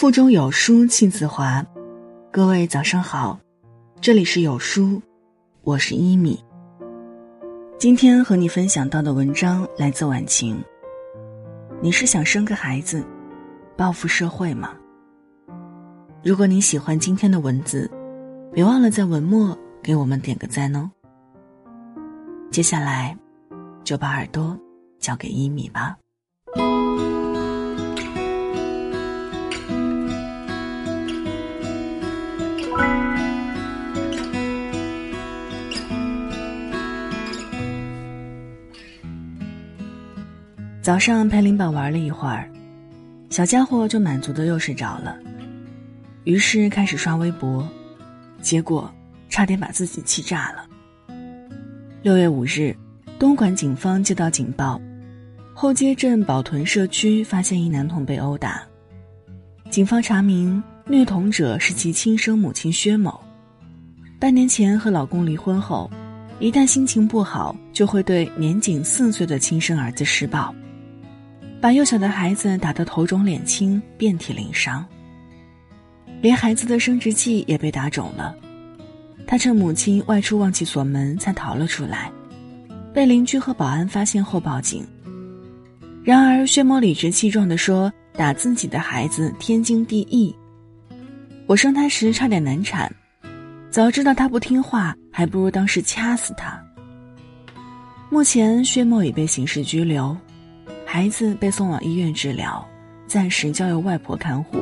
腹中有书气自华，各位早上好，这里是有书，我是一米。今天和你分享到的文章来自晚晴。你是想生个孩子，报复社会吗？如果你喜欢今天的文字，别忘了在文末给我们点个赞哦。接下来，就把耳朵交给一米吧。早上陪林宝玩了一会儿，小家伙就满足的又睡着了，于是开始刷微博，结果差点把自己气炸了。六月五日，东莞警方接到警报，后街镇宝屯社区发现一男童被殴打，警方查明虐童者是其亲生母亲薛某，半年前和老公离婚后，一旦心情不好，就会对年仅四岁的亲生儿子施暴。把幼小的孩子打得头肿脸青、遍体鳞伤，连孩子的生殖器也被打肿了。他趁母亲外出忘记锁门，才逃了出来，被邻居和保安发现后报警。然而薛某理直气壮地说：“打自己的孩子天经地义，我生他时差点难产，早知道他不听话，还不如当时掐死他。”目前薛某已被刑事拘留。孩子被送往医院治疗，暂时交由外婆看护。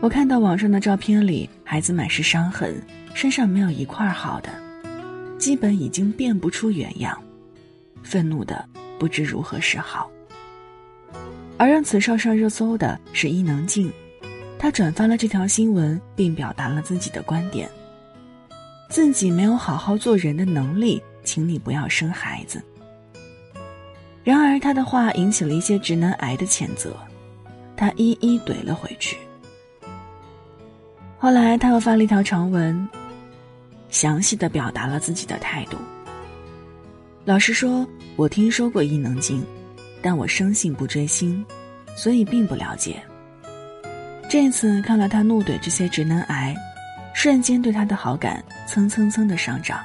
我看到网上的照片里，孩子满是伤痕，身上没有一块好的，基本已经辨不出原样，愤怒的不知如何是好。而让此事上热搜的是伊能静，她转发了这条新闻，并表达了自己的观点：自己没有好好做人的能力，请你不要生孩子。然而，他的话引起了一些直男癌的谴责，他一一怼了回去。后来，他又发了一条长文，详细的表达了自己的态度。老实说，我听说过伊能静，但我生性不追星，所以并不了解。这次看了他怒怼这些直男癌，瞬间对他的好感蹭蹭蹭的上涨。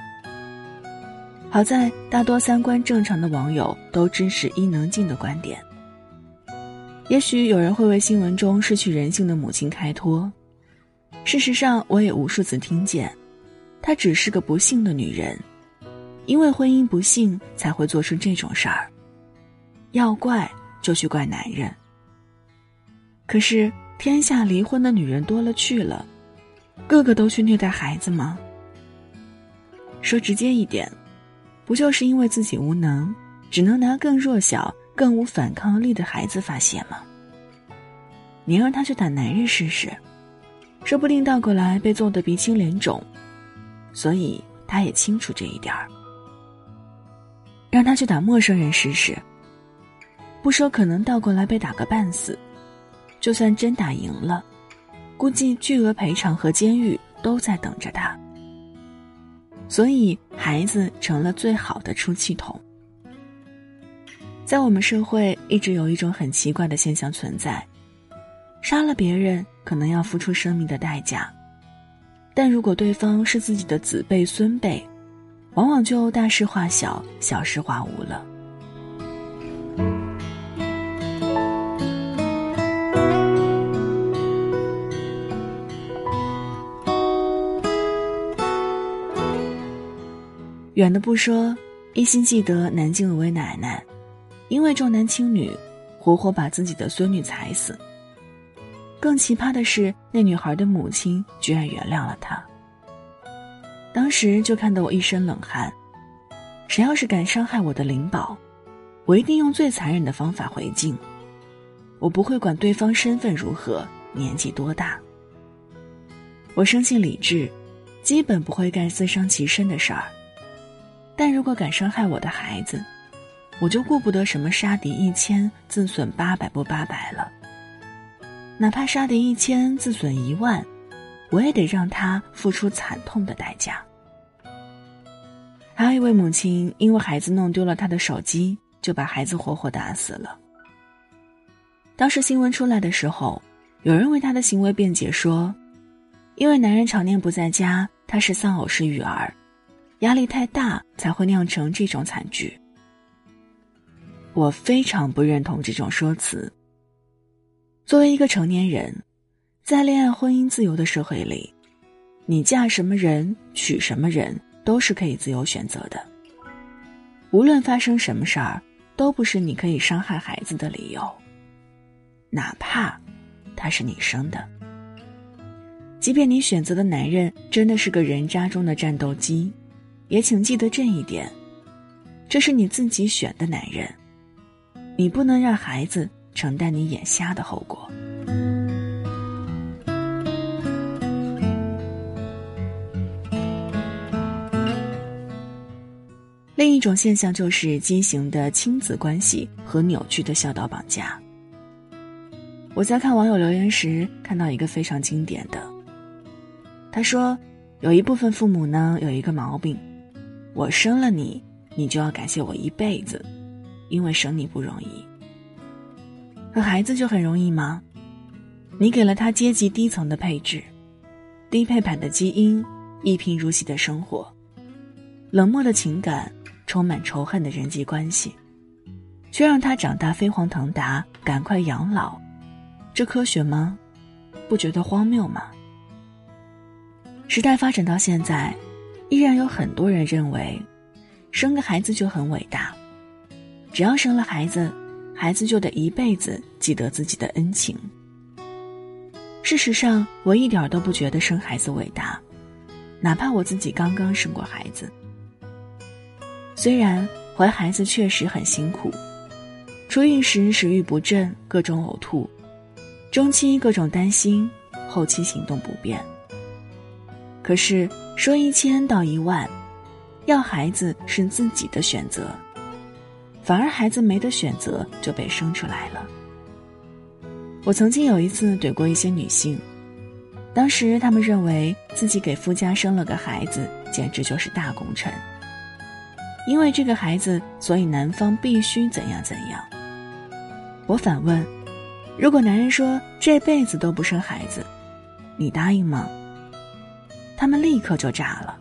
好在大多三观正常的网友都支持伊能静的观点。也许有人会为新闻中失去人性的母亲开脱，事实上我也无数次听见，她只是个不幸的女人，因为婚姻不幸才会做出这种事儿。要怪就去怪男人。可是天下离婚的女人多了去了，个个都去虐待孩子吗？说直接一点。不就是因为自己无能，只能拿更弱小、更无反抗力的孩子发泄吗？你让他去打男人试试，说不定倒过来被揍得鼻青脸肿。所以他也清楚这一点儿。让他去打陌生人试试，不说可能倒过来被打个半死，就算真打赢了，估计巨额赔偿和监狱都在等着他。所以，孩子成了最好的出气筒。在我们社会，一直有一种很奇怪的现象存在：杀了别人可能要付出生命的代价，但如果对方是自己的子辈、孙辈，往往就大事化小、小事化无了。远的不说，一心记得南京有位奶奶，因为重男轻女，活活把自己的孙女踩死。更奇葩的是，那女孩的母亲居然原谅了她。当时就看得我一身冷汗。谁要是敢伤害我的灵宝，我一定用最残忍的方法回敬。我不会管对方身份如何，年纪多大。我生性理智，基本不会干自伤其身的事儿。但如果敢伤害我的孩子，我就顾不得什么杀敌一千自损八百不八百了。哪怕杀敌一千自损一万，我也得让他付出惨痛的代价。还有一位母亲，因为孩子弄丢了他的手机，就把孩子活活打死了。当时新闻出来的时候，有人为他的行为辩解说，因为男人常年不在家，他是丧偶式育儿，压力太大才会酿成这种惨剧。我非常不认同这种说辞。作为一个成年人，在恋爱、婚姻自由的社会里，你嫁什么人、娶什么人都是可以自由选择的。无论发生什么事儿，都不是你可以伤害孩子的理由，哪怕。他是你生的，即便你选择的男人真的是个人渣中的战斗机，也请记得这一点：这是你自己选的男人，你不能让孩子承担你眼瞎的后果。另一种现象就是畸形的亲子关系和扭曲的孝道绑架。我在看网友留言时，看到一个非常经典的。他说：“有一部分父母呢，有一个毛病，我生了你，你就要感谢我一辈子，因为生你不容易。可孩子就很容易吗？你给了他阶级低层的配置，低配版的基因，一贫如洗的生活，冷漠的情感，充满仇恨的人际关系，却让他长大飞黄腾达，赶快养老。”这科学吗？不觉得荒谬吗？时代发展到现在，依然有很多人认为，生个孩子就很伟大，只要生了孩子，孩子就得一辈子记得自己的恩情。事实上，我一点都不觉得生孩子伟大，哪怕我自己刚刚生过孩子。虽然怀孩子确实很辛苦，初孕时食欲不振，各种呕吐。中期各种担心，后期行动不便。可是说一千道一万，要孩子是自己的选择，反而孩子没得选择就被生出来了。我曾经有一次怼过一些女性，当时她们认为自己给夫家生了个孩子，简直就是大功臣。因为这个孩子，所以男方必须怎样怎样。我反问。如果男人说这辈子都不生孩子，你答应吗？他们立刻就炸了。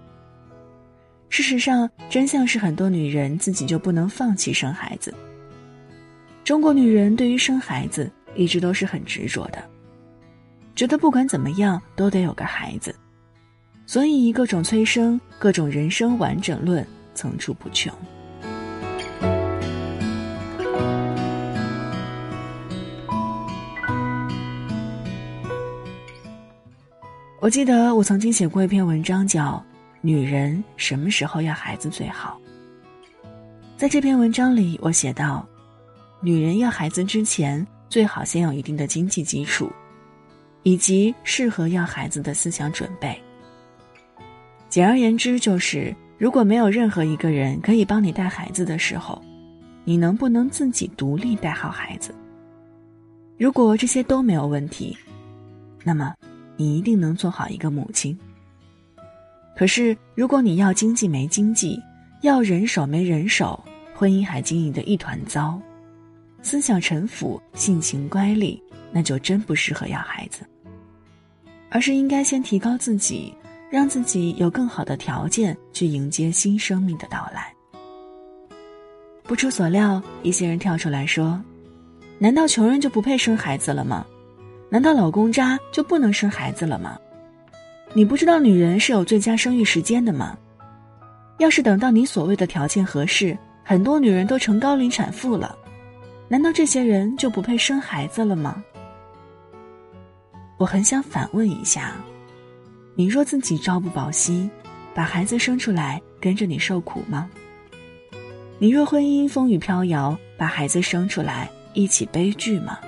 事实上，真相是很多女人自己就不能放弃生孩子。中国女人对于生孩子一直都是很执着的，觉得不管怎么样都得有个孩子，所以各种催生、各种人生完整论层出不穷。我记得我曾经写过一篇文章，叫《女人什么时候要孩子最好》。在这篇文章里，我写道：女人要孩子之前，最好先有一定的经济基础，以及适合要孩子的思想准备。简而言之，就是如果没有任何一个人可以帮你带孩子的时候，你能不能自己独立带好孩子？如果这些都没有问题，那么。你一定能做好一个母亲。可是，如果你要经济没经济，要人手没人手，婚姻还经营的一团糟，思想陈腐，性情乖戾，那就真不适合要孩子。而是应该先提高自己，让自己有更好的条件去迎接新生命的到来。不出所料，一些人跳出来说：“难道穷人就不配生孩子了吗？”难道老公渣就不能生孩子了吗？你不知道女人是有最佳生育时间的吗？要是等到你所谓的条件合适，很多女人都成高龄产妇了，难道这些人就不配生孩子了吗？我很想反问一下：你若自己朝不保夕，把孩子生出来跟着你受苦吗？你若婚姻风雨飘摇，把孩子生出来一起悲剧吗？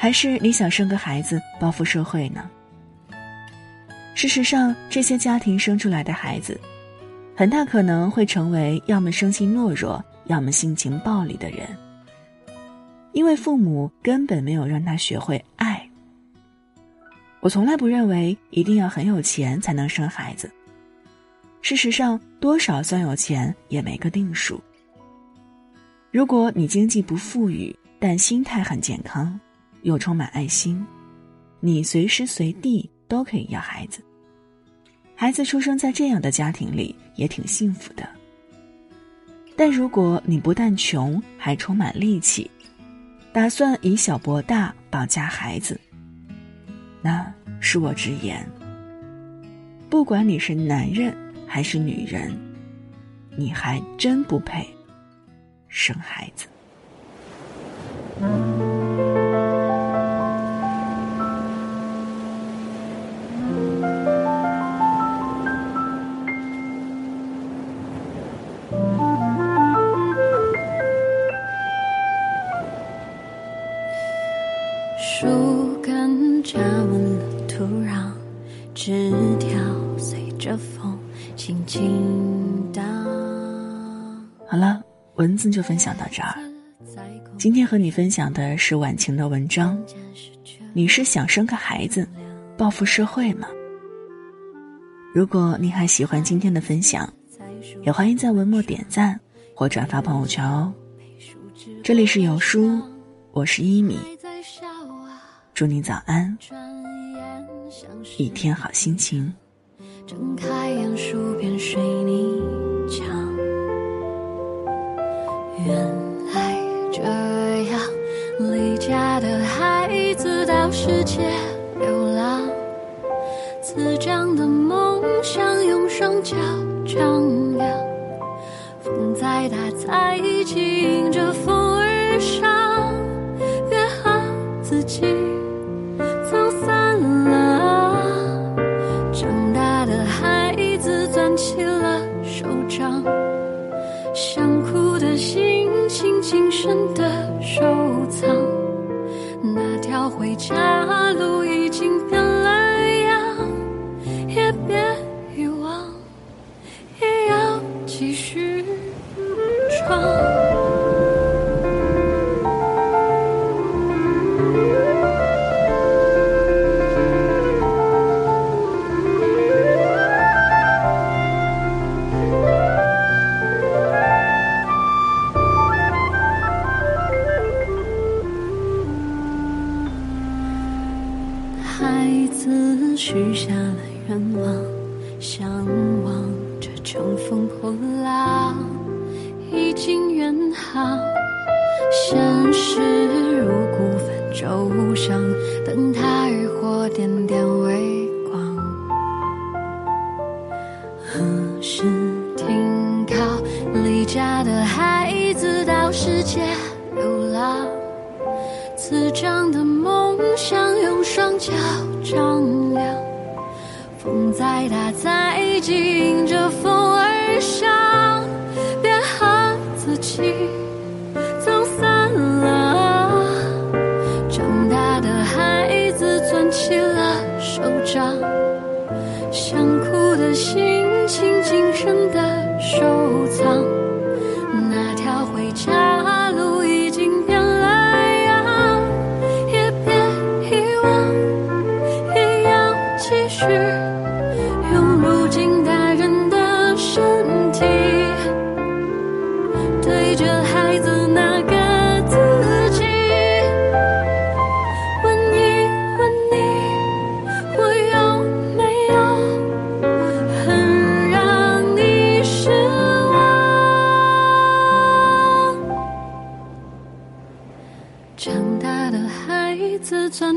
还是你想生个孩子报复社会呢？事实上，这些家庭生出来的孩子，很大可能会成为要么生性懦弱，要么性情暴力的人，因为父母根本没有让他学会爱。我从来不认为一定要很有钱才能生孩子。事实上，多少算有钱也没个定数。如果你经济不富裕，但心态很健康。又充满爱心，你随时随地都可以要孩子。孩子出生在这样的家庭里也挺幸福的。但如果你不但穷，还充满戾气，打算以小博大绑架孩子，那恕我直言，不管你是男人还是女人，你还真不配生孩子。轻轻荡。好了，文字就分享到这儿。今天和你分享的是晚晴的文章。你是想生个孩子，报复社会吗？如果你还喜欢今天的分享，也欢迎在文末点赞或转发朋友圈哦。这里是有书，我是一米。祝你早安，一天好心情。睁开眼，数遍水泥墙。原来这样，离家的孩子到世界流浪。滋长的梦想，用双脚丈量。风再大，再急，着风而上。约好自己。孩子许下了愿望，向往着乘风破浪，已经远航。现实如孤帆舟上，灯塔渔火点点微光。何时停靠？离家的孩子到世界流浪，滋长的梦想用双脚丈量。风再大再紧，迎着风而上，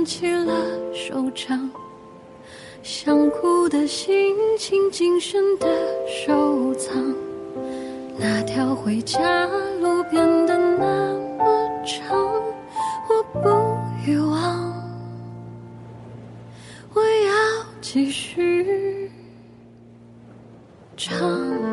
起了手掌，想哭的心情谨慎的收藏。那条回家路变得那么长，我不遗忘，我要继续唱。